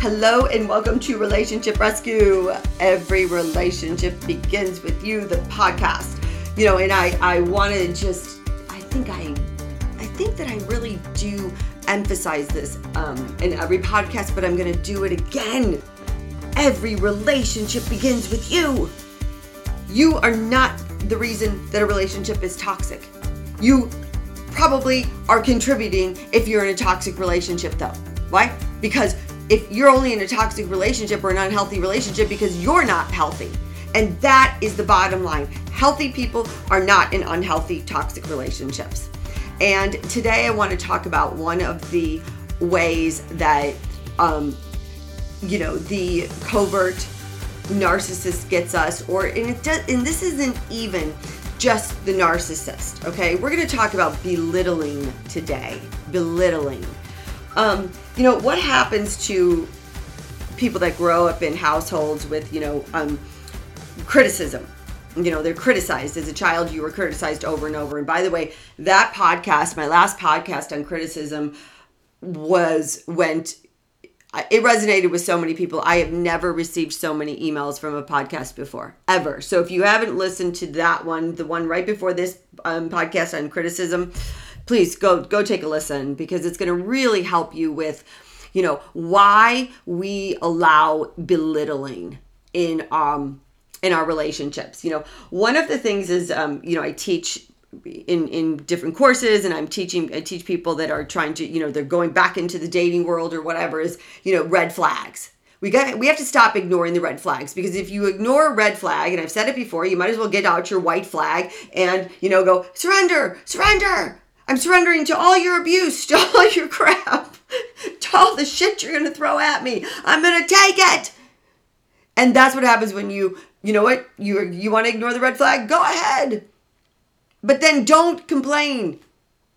Hello and welcome to Relationship Rescue. Every relationship begins with you, the podcast. You know, and I I want to just I think I I think that I really do emphasize this um, in every podcast, but I'm going to do it again. Every relationship begins with you. You are not the reason that a relationship is toxic. You probably are contributing if you're in a toxic relationship, though. Why? Because if you're only in a toxic relationship or an unhealthy relationship because you're not healthy. And that is the bottom line. Healthy people are not in unhealthy, toxic relationships. And today I want to talk about one of the ways that, um, you know, the covert narcissist gets us, or and it does, and this isn't even just the narcissist. Okay, we're going to talk about belittling today. Belittling. Um, you know, what happens to people that grow up in households with, you know, um, criticism? You know, they're criticized. As a child, you were criticized over and over. And by the way, that podcast, my last podcast on criticism, was went it resonated with so many people. I have never received so many emails from a podcast before, ever. So if you haven't listened to that one, the one right before this um, podcast on criticism, please go go take a listen because it's going to really help you with you know why we allow belittling in um in our relationships. You know one of the things is um you know i teach in in different courses and i'm teaching i teach people that are trying to you know they're going back into the dating world or whatever is you know red flags. We got we have to stop ignoring the red flags because if you ignore a red flag and i've said it before you might as well get out your white flag and you know go surrender surrender I'm surrendering to all your abuse, to all your crap, to all the shit you're going to throw at me. I'm going to take it. And that's what happens when you, you know what, you you want to ignore the red flag, go ahead. But then don't complain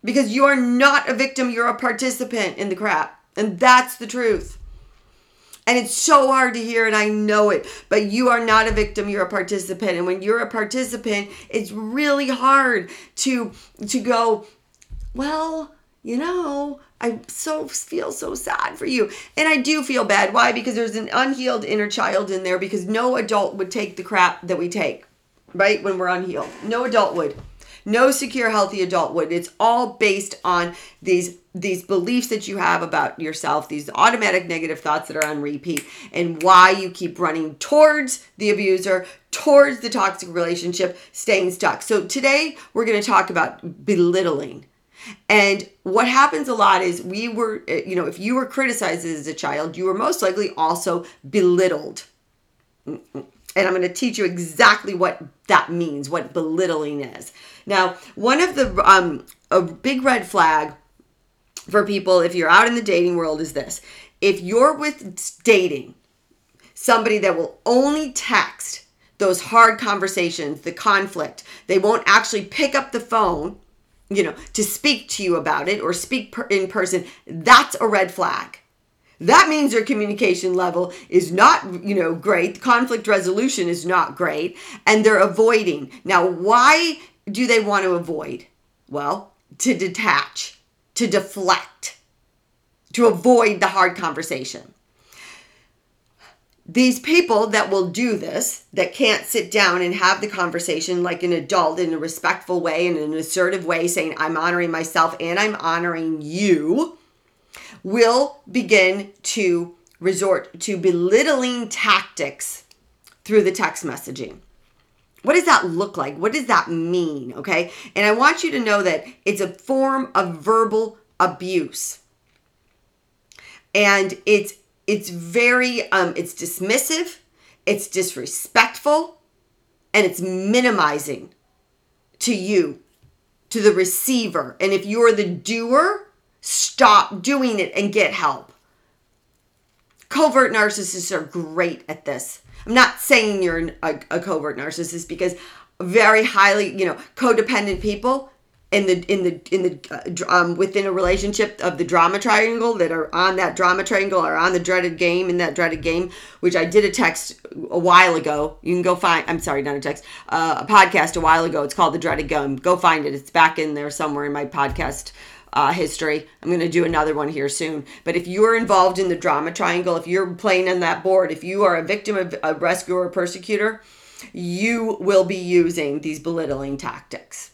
because you are not a victim, you're a participant in the crap. And that's the truth. And it's so hard to hear, and I know it, but you are not a victim, you're a participant. And when you're a participant, it's really hard to to go, well, you know, I so feel so sad for you. And I do feel bad. Why? Because there's an unhealed inner child in there because no adult would take the crap that we take, right? When we're unhealed. No adult would. No secure healthy adult would. It's all based on these these beliefs that you have about yourself, these automatic negative thoughts that are on repeat and why you keep running towards the abuser, towards the toxic relationship, staying stuck. So today we're going to talk about belittling and what happens a lot is we were, eh, you know, if you were criticized as a child, you were most likely also belittled. And I'm going to teach you exactly what that means, what belittling is. Now, one of the, um, a big red flag for people, if you're out in the dating world, is this. If you're with dating somebody that will only text those hard conversations, the conflict, they won't actually pick up the phone you know, to speak to you about it or speak per- in person, that's a red flag. That means your communication level is not, you know, great. Conflict resolution is not great and they're avoiding. Now, why do they want to avoid? Well, to detach, to deflect, to avoid the hard conversation these people that will do this, that can't sit down and have the conversation like an adult in a respectful way, in an assertive way, saying, I'm honoring myself and I'm honoring you, will begin to resort to belittling tactics through the text messaging. What does that look like? What does that mean? Okay. And I want you to know that it's a form of verbal abuse. And it's it's very um it's dismissive it's disrespectful and it's minimizing to you to the receiver. And if you're the doer stop doing it and get help. Covert narcissists are great at this. I'm not saying you're a, a covert narcissist because very highly you know codependent people in the in the in the uh, um, within a relationship of the drama triangle that are on that drama triangle or on the dreaded game in that dreaded game which i did a text a while ago you can go find i'm sorry not a text uh, a podcast a while ago it's called the dreaded game go find it it's back in there somewhere in my podcast uh, history. I'm going to do another one here soon. But if you're involved in the drama triangle, if you're playing on that board, if you are a victim of a rescuer or persecutor, you will be using these belittling tactics.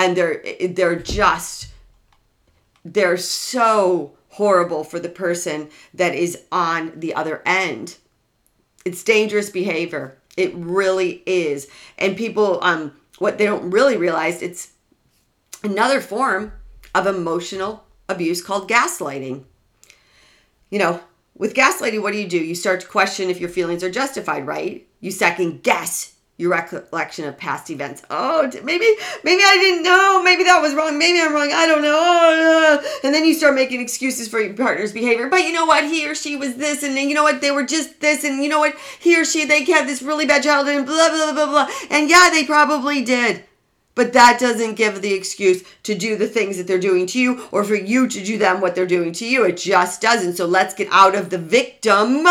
And they're they're just they're so horrible for the person that is on the other end. It's dangerous behavior. It really is. And people um what they don't really realize it's another form of emotional abuse called gaslighting. You know, with gaslighting, what do you do? You start to question if your feelings are justified, right? You second guess your recollection of past events. Oh, maybe maybe I didn't know. Maybe that was wrong. Maybe I'm wrong. I don't know. Oh, and then you start making excuses for your partner's behavior. But you know what? He or she was this, and you know what? They were just this, and you know what? He or she they had this really bad childhood, and blah blah blah blah. And yeah, they probably did. But that doesn't give the excuse to do the things that they're doing to you or for you to do them what they're doing to you. It just doesn't. So let's get out of the victim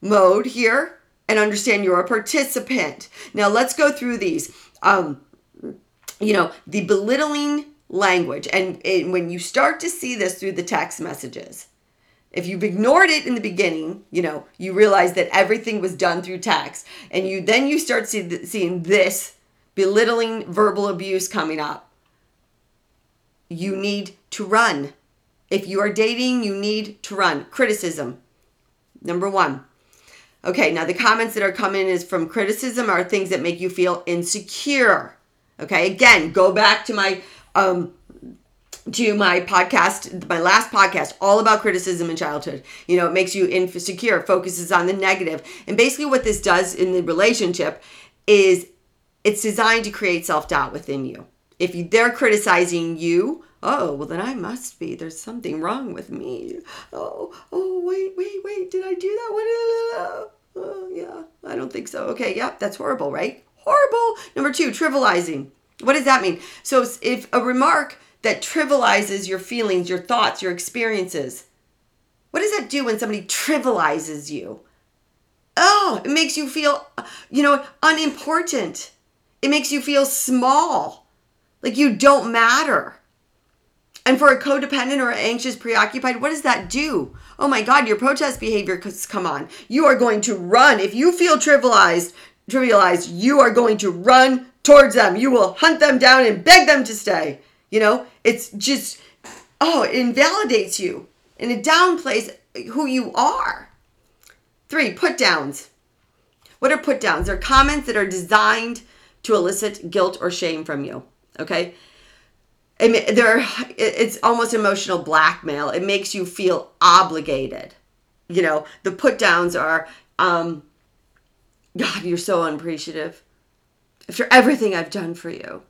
mode here and understand you're a participant. Now let's go through these. Um, you know, the belittling language. And, and when you start to see this through the text messages, if you've ignored it in the beginning, you know, you realize that everything was done through text, and you then you start see, seeing this belittling verbal abuse coming up. You need to run. If you are dating, you need to run. Criticism. Number one. Okay, now the comments that are coming is from criticism are things that make you feel insecure. Okay, again, go back to my um to my podcast, my last podcast, all about criticism in childhood. You know, it makes you insecure, focuses on the negative. And basically what this does in the relationship is it's designed to create self-doubt within you. If they're criticizing you, oh, well then I must be. There's something wrong with me. Oh, oh, wait, wait, wait. Did I do that? What? Oh, yeah, I don't think so. Okay, yep, that's horrible, right? Horrible. Number two, trivializing. What does that mean? So if a remark that trivializes your feelings, your thoughts, your experiences, what does that do when somebody trivializes you? Oh, it makes you feel, uh, you know, unimportant. It makes you feel small, like you don't matter. And for a codependent or anxious, preoccupied, what does that do? Oh my God, your protest behavior has come on. You are going to run. If you feel trivialized, trivialized, you are going to run towards them. You will hunt them down and beg them to stay. You know, it's just, oh, it invalidates you and it downplays who you are. Three, put downs. What are put downs? They're comments that are designed to elicit guilt or shame from you. Okay. It, there, it's almost emotional blackmail. It makes you feel obligated. You know, the put downs are, um, God, you're so unappreciative. After everything I've done for you,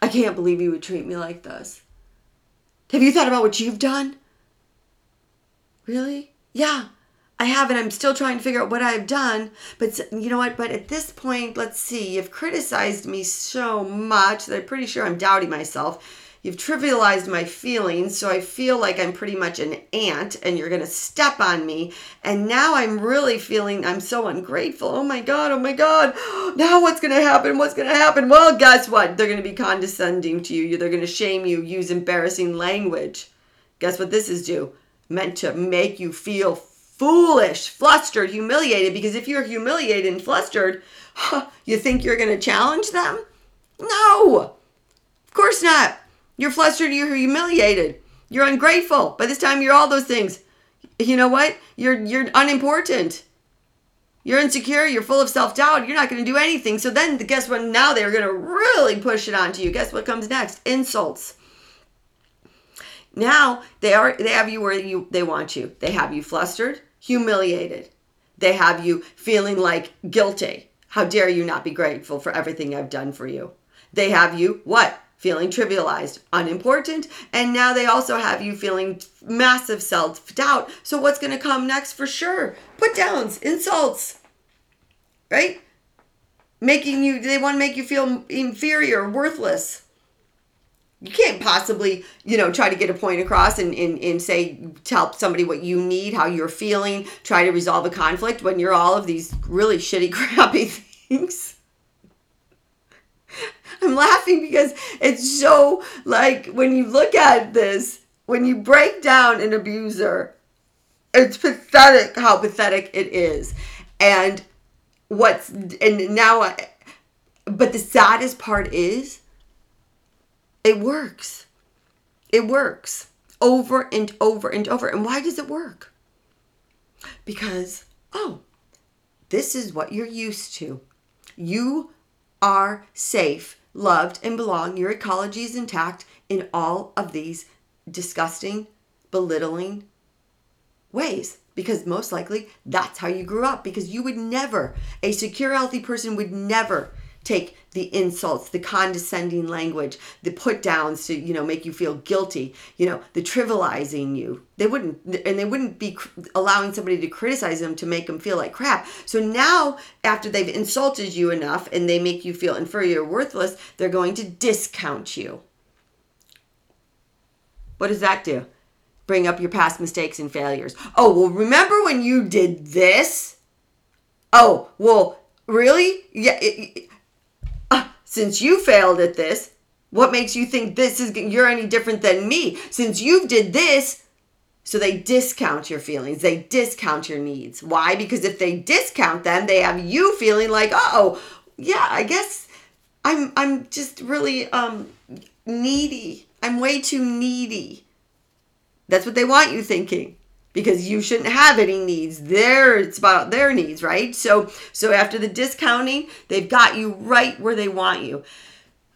I can't believe you would treat me like this. Have you thought about what you've done? Really? Yeah. I haven't. I'm still trying to figure out what I've done. But you know what? But at this point, let's see. You've criticized me so much that I'm pretty sure I'm doubting myself. You've trivialized my feelings, so I feel like I'm pretty much an ant and you're going to step on me. And now I'm really feeling I'm so ungrateful. Oh my God, oh my God. Now what's going to happen? What's going to happen? Well, guess what? They're going to be condescending to you. They're going to shame you, use embarrassing language. Guess what this is do? Meant to make you feel foolish, flustered, humiliated. Because if you're humiliated and flustered, you think you're going to challenge them? No, of course not. You're flustered, you're humiliated, you're ungrateful. By this time, you're all those things. You know what? You're you're unimportant. You're insecure. You're full of self doubt. You're not going to do anything. So then, guess what? Now they're going to really push it onto you. Guess what comes next? Insults. Now they are they have you where you they want you. They have you flustered humiliated. They have you feeling like guilty. How dare you not be grateful for everything I've done for you? They have you what? Feeling trivialized, unimportant, and now they also have you feeling massive self doubt. So, what's going to come next for sure? Put downs, insults, right? Making you, they want to make you feel inferior, worthless you can't possibly you know try to get a point across and, and, and say tell somebody what you need how you're feeling try to resolve a conflict when you're all of these really shitty crappy things I'm laughing because it's so like when you look at this, when you break down an abuser, it's pathetic how pathetic it is. And what's and now but the saddest part is it works. It works over and over and over. And why does it work? Because, oh, this is what you're used to. You are safe, loved, and belong. Your ecology is intact in all of these disgusting, belittling ways because most likely that's how you grew up because you would never a secure healthy person would never take the insults, the condescending language, the put downs to, you know, make you feel guilty, you know, the trivializing you. They wouldn't, and they wouldn't be allowing somebody to criticize them to make them feel like crap. So now, after they've insulted you enough and they make you feel inferior or worthless, they're going to discount you. What does that do? Bring up your past mistakes and failures. Oh, well, remember when you did this? Oh, well, really? Yeah. It, since you failed at this, what makes you think this is you're any different than me? Since you did this, so they discount your feelings. They discount your needs. Why? Because if they discount them, they have you feeling like, "Oh, yeah, I guess I'm I'm just really um needy. I'm way too needy." That's what they want you thinking because you shouldn't have any needs. There it's about their needs, right? So so after the discounting, they've got you right where they want you.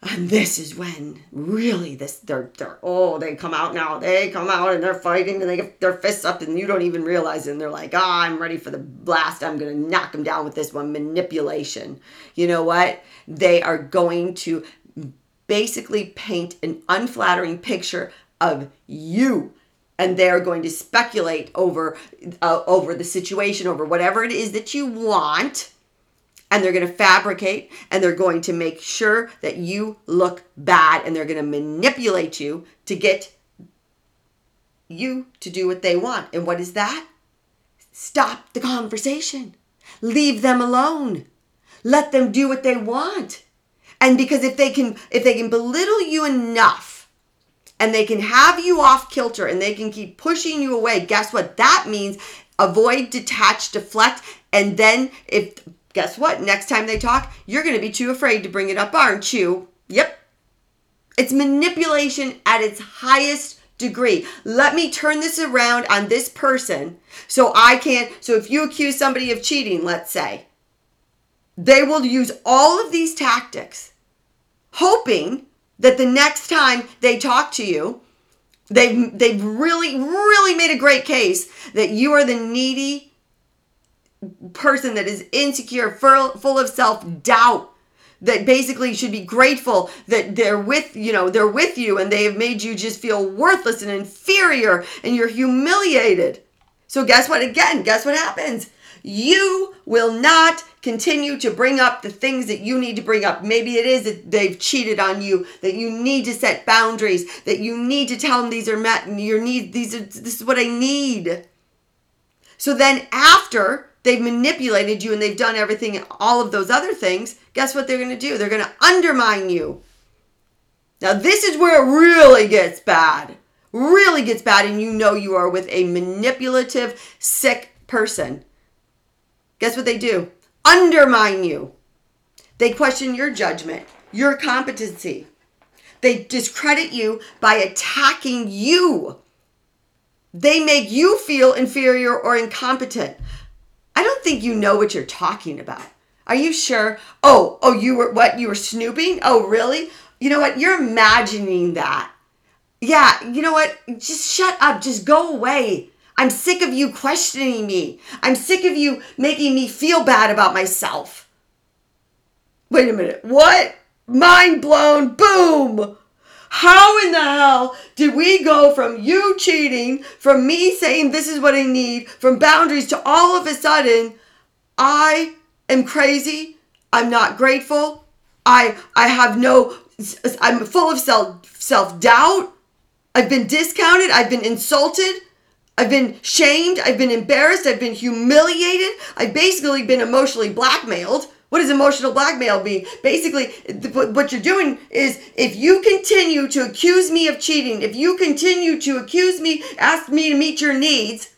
And this is when really this they're they're oh they come out now they come out and they're fighting and they get their fists up and you don't even realize it and they're like ah I'm ready for the blast I'm gonna knock them down with this one manipulation you know what they are going to basically paint an unflattering picture of you and they're going to speculate over uh, over the situation over whatever it is that you want and they're going to fabricate and they're going to make sure that you look bad and they're going to manipulate you to get you to do what they want. And what is that? Stop the conversation. Leave them alone. Let them do what they want. And because if they can if they can belittle you enough and they can have you off kilter and they can keep pushing you away, guess what? That means avoid, detach, deflect, and then if guess what? Next time they talk, you're going to be too afraid to bring it up, aren't you? Yep. It's manipulation at its highest degree. Let me turn this around on this person so I can't. So if you accuse somebody of cheating, let's say, they will use all of these tactics, hoping that the next time they talk to you, they've they've really really made a great case that you are the needy person that is insecure, full, of self-doubt that basically should be grateful that they're with you know they're with you and they have made you just feel worthless and inferior and you're humiliated. So guess what again guess what happens? You will not continue to bring up the things that you need to bring up. Maybe it is that they've cheated on you, that you need to set boundaries, that you need to tell them these are met and your need these are this is what I need. So then after they've manipulated you and they've done everything and all of those other things, guess what they're going to do? They're going to undermine you. Now this is where it really gets bad. Really gets bad and you know you are with a manipulative sick person guess what they do? Undermine you. They question your judgment, your competency. They discredit you by attacking you. They make you feel inferior or incompetent. I don't think you know what you're talking about. Are you sure? Oh, oh, you were what? You were snooping? Oh, really? You know what? You're imagining that. Yeah, you know what? Just shut up. Just go away. I'm sick of you questioning me. I'm sick of you making me feel bad about myself. Wait a minute. What? Mind blown. Boom. How in the hell did we go from you cheating, from me saying this is what I need, from boundaries to all of a sudden, I am crazy. I'm not grateful. I I have no I'm full of self self-doubt. I've been discounted, I've been insulted. I've been shamed. I've been embarrassed. I've been humiliated. I've basically been emotionally blackmailed. What does emotional blackmail mean? Basically, what you're doing is if you continue to accuse me of cheating, if you continue to accuse me, ask me to meet your needs,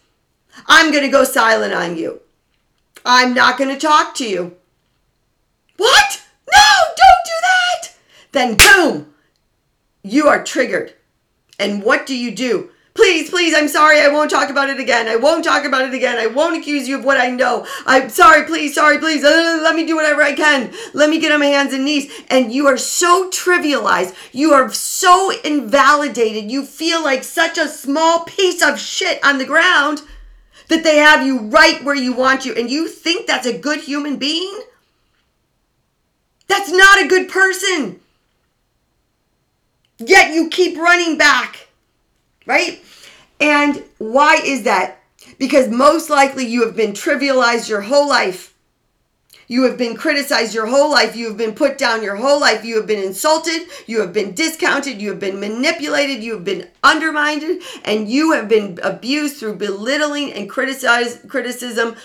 I'm going to go silent on you. I'm not going to talk to you. What? No, don't do that. Then, boom, you are triggered. And what do you do? Please, please, I'm sorry. I won't talk about it again. I won't talk about it again. I won't accuse you of what I know. I'm sorry, please, sorry, please. Uh, let me do whatever I can. Let me get on my hands and knees. And you are so trivialized. You are so invalidated. You feel like such a small piece of shit on the ground that they have you right where you want you. And you think that's a good human being? That's not a good person. Yet you keep running back right? And why is that? Because most likely you have been trivialized your whole life. You have been criticized your whole life. You have been put down your whole life. You have been insulted. You have been discounted. You have been manipulated. You have been undermined. And you have been abused through belittling and criticism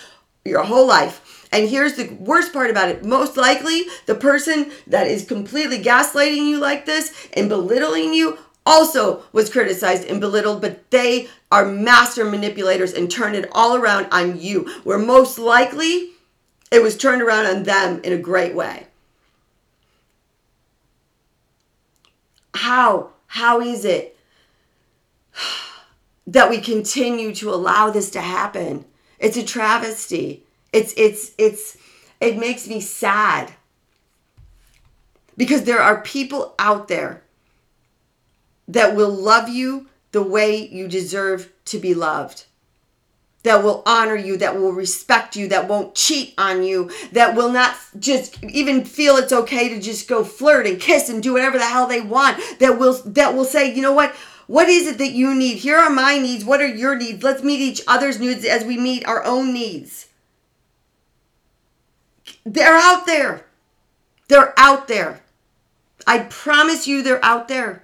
your whole life. And here's the worst part about it. Most likely, the person that is completely gaslighting you like this and belittling you also was criticized and belittled, but they are master manipulators and turn it all around on you, where most likely it was turned around on them in a great way. How? How is it that we continue to allow this to happen? It's a travesty. It's it's it's it makes me sad. Because there are people out there that will love you the way you deserve to be loved. That will honor you, that will respect you, that won't cheat on you, that will not just even feel it's okay to just go flirt and kiss and do whatever the hell they want. That will that will say, you know what? What is it that you need? Here are my needs. What are your needs? Let's meet each other's needs as we meet our own needs. They're out there. They're out there. I promise you they're out there.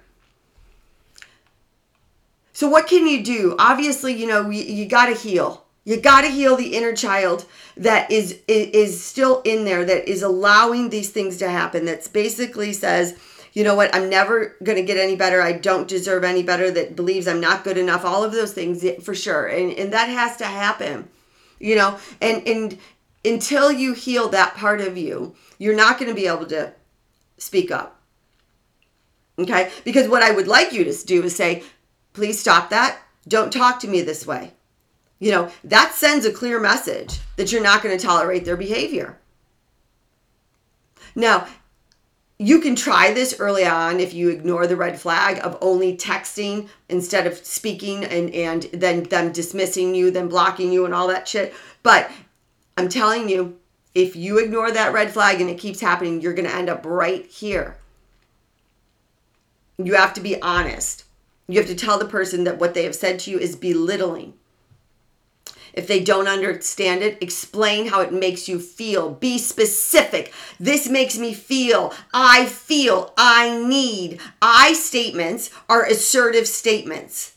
So what can you do? Obviously, you know, you, you got to heal. You got to heal the inner child that is, is still in there that is allowing these things to happen. That's basically says, you know what, I'm never going to get any better. I don't deserve any better. That believes I'm not good enough. All of those things for sure. And and that has to happen. You know, and and until you heal that part of you, you're not going to be able to speak up. Okay? Because what I would like you to do is say, Please stop that. Don't talk to me this way. You know, that sends a clear message that you're not going to tolerate their behavior. Now, you can try this early on if you ignore the red flag of only texting instead of speaking and, and then them dismissing you, then blocking you and all that shit. But I'm telling you, if you ignore that red flag and it keeps happening, you're going to end up right here. You have to be honest. You have to tell the person that what they have said to you is belittling. If they don't understand it, explain how it makes you feel. Be specific. This makes me feel. I feel. I need. I statements are assertive statements.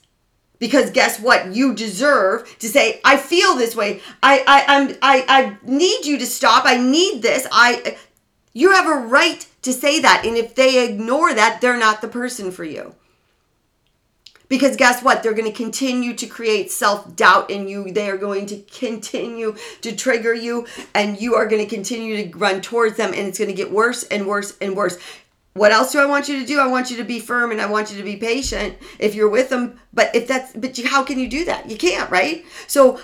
Because guess what? You deserve to say, I feel this way. I I I'm I, I need you to stop. I need this. I you have a right to say that. And if they ignore that, they're not the person for you. Because guess what? They're going to continue to create self doubt in you. They are going to continue to trigger you, and you are going to continue to run towards them, and it's going to get worse and worse and worse. What else do I want you to do? I want you to be firm and I want you to be patient if you're with them. But if that's, but you, how can you do that? You can't, right? So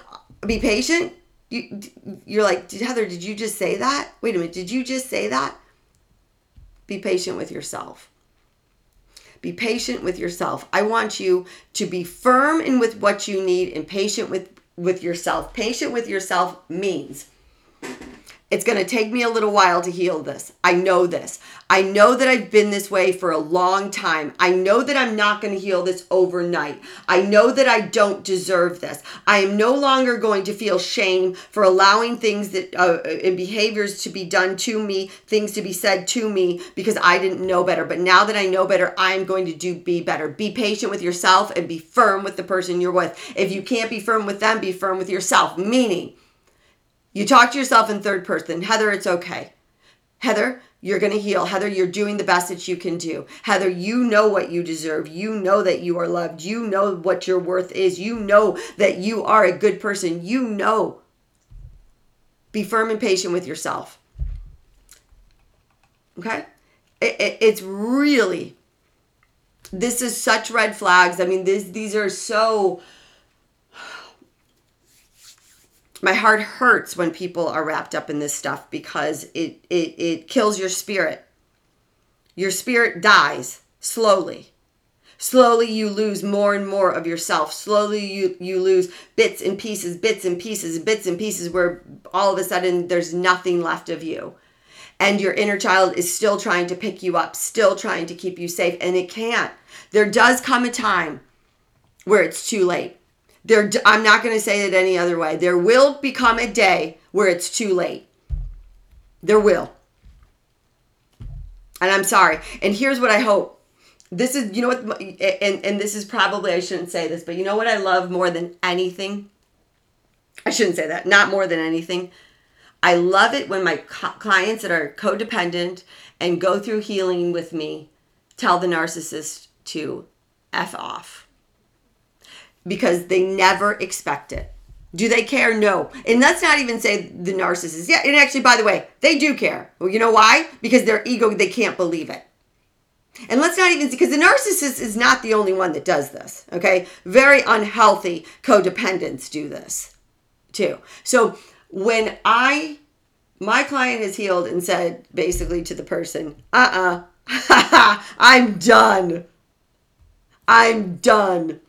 be patient. You, you're like, Heather, did you just say that? Wait a minute, did you just say that? Be patient with yourself. Be patient with yourself. I want you to be firm in with what you need and patient with with yourself. Patient with yourself means it's going to take me a little while to heal this. I know this. I know that I've been this way for a long time. I know that I'm not going to heal this overnight. I know that I don't deserve this. I am no longer going to feel shame for allowing things that uh, and behaviors to be done to me, things to be said to me because I didn't know better. But now that I know better, I'm going to do be better. Be patient with yourself and be firm with the person you're with. If you can't be firm with them, be firm with yourself. Meaning, you talk to yourself in third person. Heather, it's okay. Heather, you're going to heal. Heather, you're doing the best that you can do. Heather, you know what you deserve. You know that you are loved. You know what your worth is. You know that you are a good person. You know. Be firm and patient with yourself. Okay? It, it, it's really, this is such red flags. I mean, this, these are so my heart hurts when people are wrapped up in this stuff because it it, it kills your spirit. Your spirit dies slowly. Slowly you lose more and more of yourself. Slowly you you lose bits and pieces bits and pieces bits and pieces where all of a sudden there's nothing left of you. And your inner child is still trying to pick you up still trying to keep you safe and it can't. There does come a time where it's too late there, I'm not going to say it any other way. There will become a day where it's too late. There will. And I'm sorry. And here's what I hope. This is, you know what, and, and this is probably, I shouldn't say this, but you know what I love more than anything? I shouldn't say that. Not more than anything. I love it when my clients that are codependent and go through healing with me tell the narcissist to F off because they never expect it. Do they care? No. And let's not even say the narcissist. Yeah, and actually, by the way, they do care. Well, you know why? Because their ego, they can't believe it. And let's not even because the narcissist is not the only one that does this. Okay. Very unhealthy codependents do this too. So when I, my client has healed and said basically to the person, uh uh-uh, uh, I'm done. I'm done.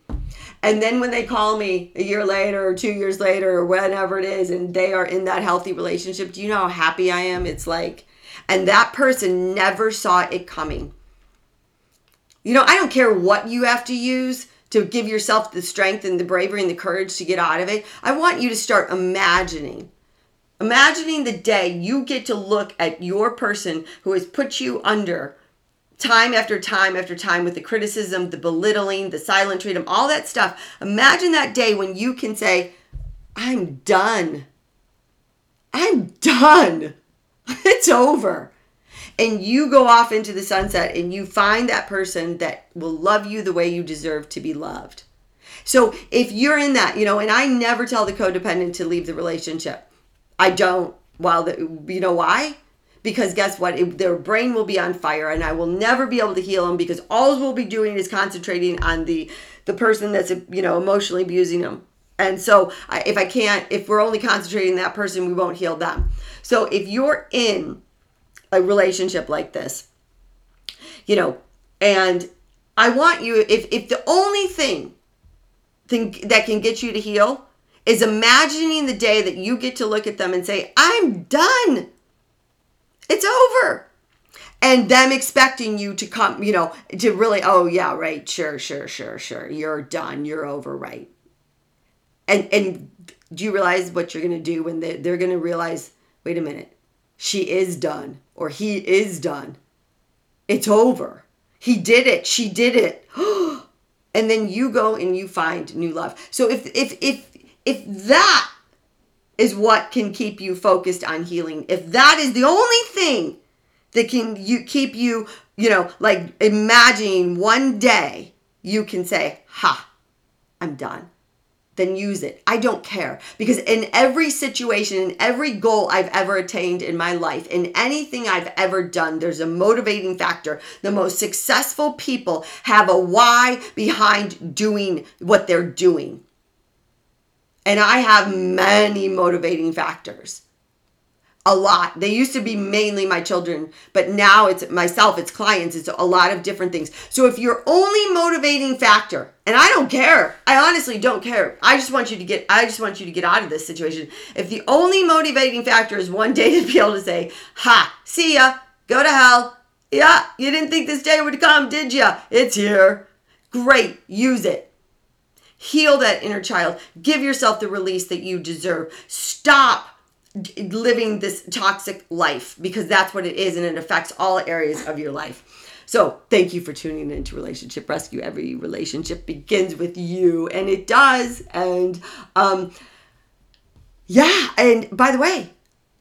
And then when they call me a year later or two years later or whenever it is, and they are in that healthy relationship, do you know how happy I am? It's like, and that person never saw it coming. You know, I don't care what you have to use to give yourself the strength and the bravery and the courage to get out of it. I want you to start imagining. Imagining the day you get to look at your person who has put you under time after time after time with the criticism, the belittling, the silent treatment, all that stuff. Imagine that day when you can say, I'm done. I'm done. It's over. And you go off into the sunset and you find that person that will love you the way you deserve to be loved. So if you're in that, you know, and I never tell the codependent to leave the relationship. I don't. While the, you know why? Because guess what? It, their brain will be on fire and i will never be able to heal them because all we'll be doing is concentrating on the the person that's you know emotionally abusing them. And so I, if i can't if we're only concentrating that person we won't heal them. So if you're in a relationship like this you know and i want you if if the only thing thing that can get you to heal is imagining the day that you get to look at them and say i'm done it's over. And them expecting you to come, you know, to really, oh yeah, right, sure, sure, sure, sure. You're done. You're over, right? And and do you realize what you're gonna do when they, they're gonna realize, wait a minute, she is done or he is done. It's over. He did it. She did it. and then you go and you find new love. So if if if if that is what can keep you focused on healing. If that is the only thing that can you keep you, you know, like imagining one day you can say, "Ha, I'm done." Then use it. I don't care because in every situation, in every goal I've ever attained in my life, in anything I've ever done, there's a motivating factor. The most successful people have a why behind doing what they're doing. And I have many motivating factors. A lot. They used to be mainly my children, but now it's myself, it's clients, it's a lot of different things. So if your only motivating factor, and I don't care, I honestly don't care. I just want you to get I just want you to get out of this situation. If the only motivating factor is one day to be able to say, "Ha, see ya, go to hell." Yeah, you didn't think this day would come, did ya? It's here. Great, use it. Heal that inner child. Give yourself the release that you deserve. Stop living this toxic life because that's what it is and it affects all areas of your life. So, thank you for tuning into Relationship Rescue. Every relationship begins with you, and it does. And um, yeah, and by the way,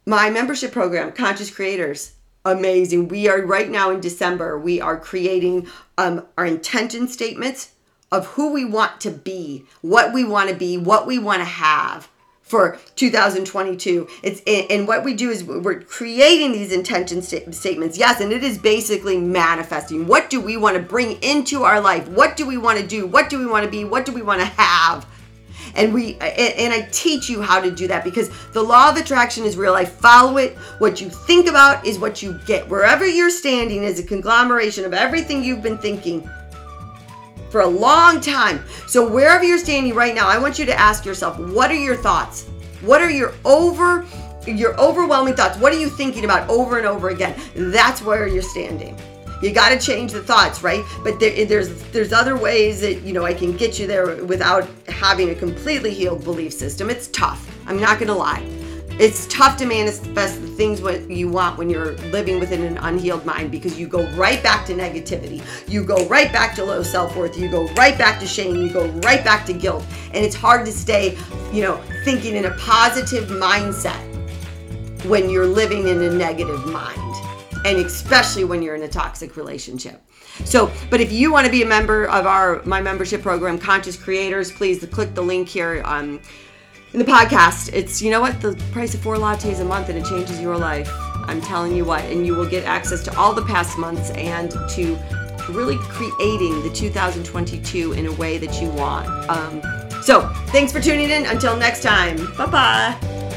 my membership program, Conscious Creators, amazing. We are right now in December, we are creating um, our intention statements of who we want to be, what we want to be, what we want to have for 2022. It's and what we do is we're creating these intention st- statements. Yes, and it is basically manifesting. What do we want to bring into our life? What do we want to do? What do we want to be? What do we want to have? and we and I teach you how to do that because the law of attraction is real. I follow it. What you think about is what you get. Wherever you're standing is a conglomeration of everything you've been thinking for a long time. So wherever you're standing right now, I want you to ask yourself, what are your thoughts? What are your over your overwhelming thoughts? What are you thinking about over and over again? That's where you're standing. You got to change the thoughts, right? But there, there's there's other ways that you know I can get you there without having a completely healed belief system. It's tough. I'm not to lie. It's tough to manifest the things what you want when you're living within an unhealed mind because you go right back to negativity. You go right back to low self-worth. You go right back to shame. You go right back to guilt. And it's hard to stay, you know, thinking in a positive mindset when you're living in a negative mind. And especially when you're in a toxic relationship. So, but if you want to be a member of our my membership program, Conscious Creators, please click the link here. Um, in the podcast, it's you know what the price of four lattes a month and it changes your life. I'm telling you what, and you will get access to all the past months and to really creating the 2022 in a way that you want. Um, so, thanks for tuning in. Until next time, bye bye.